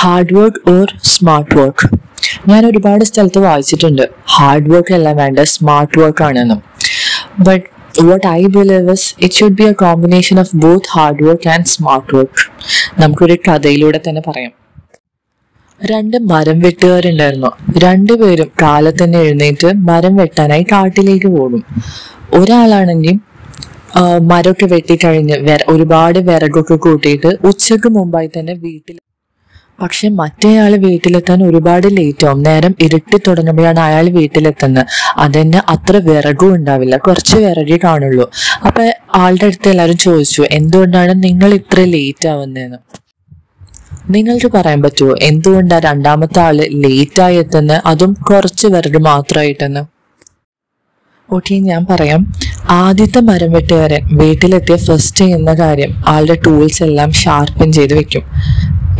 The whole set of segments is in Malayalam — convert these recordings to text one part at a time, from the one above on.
Hard work or smart work ഞാൻ ഒരുപാട് സ്ഥലത്ത് വായിച്ചിട്ടുണ്ട്. ഹാർഡ് വർക്ക് അല്ല വേണ്ട സ്മാർട്ട് വർക്ക് ആണെന്നും. But what I believe is it should be a combination of both hard work and smart work നമുക്കൊരു കഥയിലൂടെ തന്നെ പറയാം. രണ്ട് മരം വെട്ടുകാരുണ്ടായിരുന്നു. രണ്ടുപേരും കാലത്തന്നെ എഴുന്നേറ്റ് മരം വെട്ടാനായി കാട്ടിലേക്ക് പോകും ഒരാളാണെങ്കിൽ മരമൊക്കെ വെട്ടിക്കഴിഞ്ഞ് ഒരുപാട് വിറകൊക്കെ കൂട്ടിയിട്ട് ഉച്ചയ്ക്ക് മുമ്പായി തന്നെ വീട്ടിൽ പക്ഷെ മറ്റേയാൾ വീട്ടിലെത്താൻ ഒരുപാട് ലേറ്റ് ആവും. നേരം ഇരുട്ടി തുടങ്ങുമ്പോഴാണ് അയാൾ വീട്ടിലെത്തുന്നത്. അതന്നെ അത്ര വിറകും ഉണ്ടാവില്ല. കുറച്ച് വിറകി കാണുള്ളൂ. അപ്പൊ ആളുടെ അടുത്ത് എല്ലാവരും ചോദിച്ചു എന്തുകൊണ്ടാണ് നിങ്ങൾ ഇത്ര ലേറ്റ് ആവുന്നതെന്ന് നിങ്ങൾക്ക് പറയാൻ പറ്റുമോ? എന്തുകൊണ്ടാണ് രണ്ടാമത്തെ ആൾ ലേറ്റ് ആയി എത്തുന്നത് അതും കുറച്ച് വിറക് മാത്രമായിട്ടെന്ന്. ഓക്കെ ഞാൻ പറയാം. ആദ്യത്തെ മരം വെട്ടുകാരൻ വീട്ടിലെത്തിയ ഫസ്റ്റ് ചെയ്യുന്ന കാര്യം ആളുടെ ടൂൾസ് എല്ലാം ഷാർപ്പൻ ചെയ്ത് വെക്കും.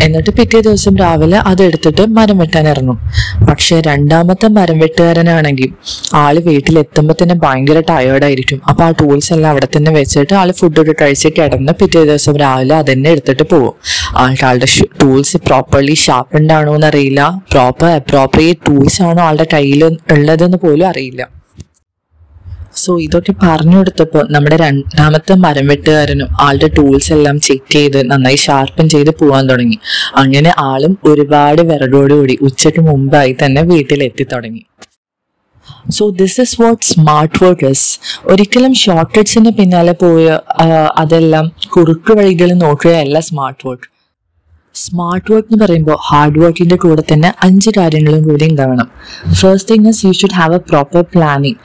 എന്നിട്ട് പിറ്റേ ദിവസം രാവിലെ അതെടുത്തിട്ട് മരം വെട്ടാൻ ഇറങ്ങും. പക്ഷെ രണ്ടാമത്തെ മരം വെട്ടുകാരനാണെങ്കിൽ ആൾ വീട്ടിൽ വീട്ടിലെത്തുമ്പോൾ തന്നെ ഭയങ്കര ടയേർഡായിരിക്കും അപ്പൊ ആ ടൂൾസ് എല്ലാം അവിടെ തന്നെ വെച്ചിട്ട് ആൾ ഫുഡൊക്കെ കഴിച്ച് കിടന്ന് പിറ്റേ ദിവസം രാവിലെ അതന്നെ എടുത്തിട്ട് പോകും ആൾക്ക് ആളുടെ ടൂൾസ് പ്രോപ്പർലി ഷാർപ്പൻഡ് ആണോ എന്ന് അറിയില്ല പ്രോപ്പർ അപ്രോപ്രിയേറ്റ് ടൂൾസ് ആണോ ആളുടെ കയ്യിൽ ഉള്ളതെന്ന് പോലും അറിയില്ല. സോ ഇതൊക്കെ പറഞ്ഞു കൊടുത്തപ്പോൾ നമ്മുടെ രണ്ടാമത്തെ മരം വെട്ടുകാരനും ആളുടെ ടൂൾസ് എല്ലാം ചെക്ക് ചെയ്ത് നന്നായി ഷാർപ്പൻ ചെയ്ത് പോകാൻ തുടങ്ങി. അങ്ങനെ ആളും ഒരുപാട് വിറകോടുകൂടി ഉച്ചയ്ക്ക് മുമ്പായി തന്നെ വീട്ടിലെത്തി തുടങ്ങി. So this is what smart workers ഒരിക്കലും ഷോർട്ട് കട്ട്സിന് പിന്നാലെ പോയ അതെല്ലാം കുറുക്ക് വഴികൾ നോക്കുകയല്ല സ്മാർട്ട് വർക്ക് സ്മാർട്ട് വർക്ക് എന്ന് പറയുമ്പോൾ ഹാർഡ് വർക്കിന്റെ കൂടെ തന്നെ അഞ്ച് കാര്യങ്ങളും കൂടി ഉണ്ടാവണം. First thing is you should have a proper planning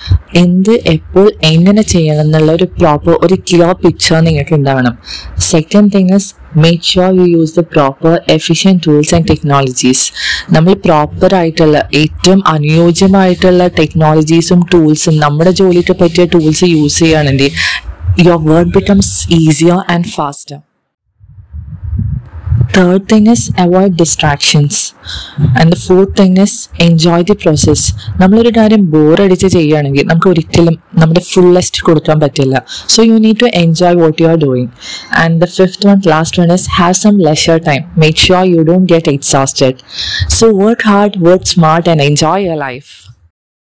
എന്ത് എപ്പോൾ എങ്ങനെ ചെയ്യണം എന്നുള്ള ഒരു പ്രോപ്പർ ഒരു ക്ലിയർ പിക്ചർ നിങ്ങൾക്ക് ഉണ്ടാവണം. Second thing is make sure you use the proper efficient tools and technologies നമ്മൾ പ്രോപ്പർ ആയിട്ടുള്ള ഏറ്റവും അനുയോജ്യമായിട്ടുള്ള ടെക്നോളജീസും ടൂൾസും നമ്മുടെ ജോലിക്ക് പറ്റിയ ടൂൾസ് യൂസ് ചെയ്യുകയാണെങ്കിൽ your work becomes easier and faster Third thing is avoid distractions. And the fourth thing is enjoy the process. നമ്മളൊരു കാര്യം ബോറടിച്ച് ചെയ്യുകയാണെങ്കിൽ നമുക്ക് ഒരിക്കലും നമ്മുടെ ഫുള്ളസ്റ്റ് കൊടുക്കാൻ പറ്റില്ല. So you need to enjoy what you are doing and the fifth one last one is have some leisure time make sure you don't get exhausted so work hard work smart and enjoy your life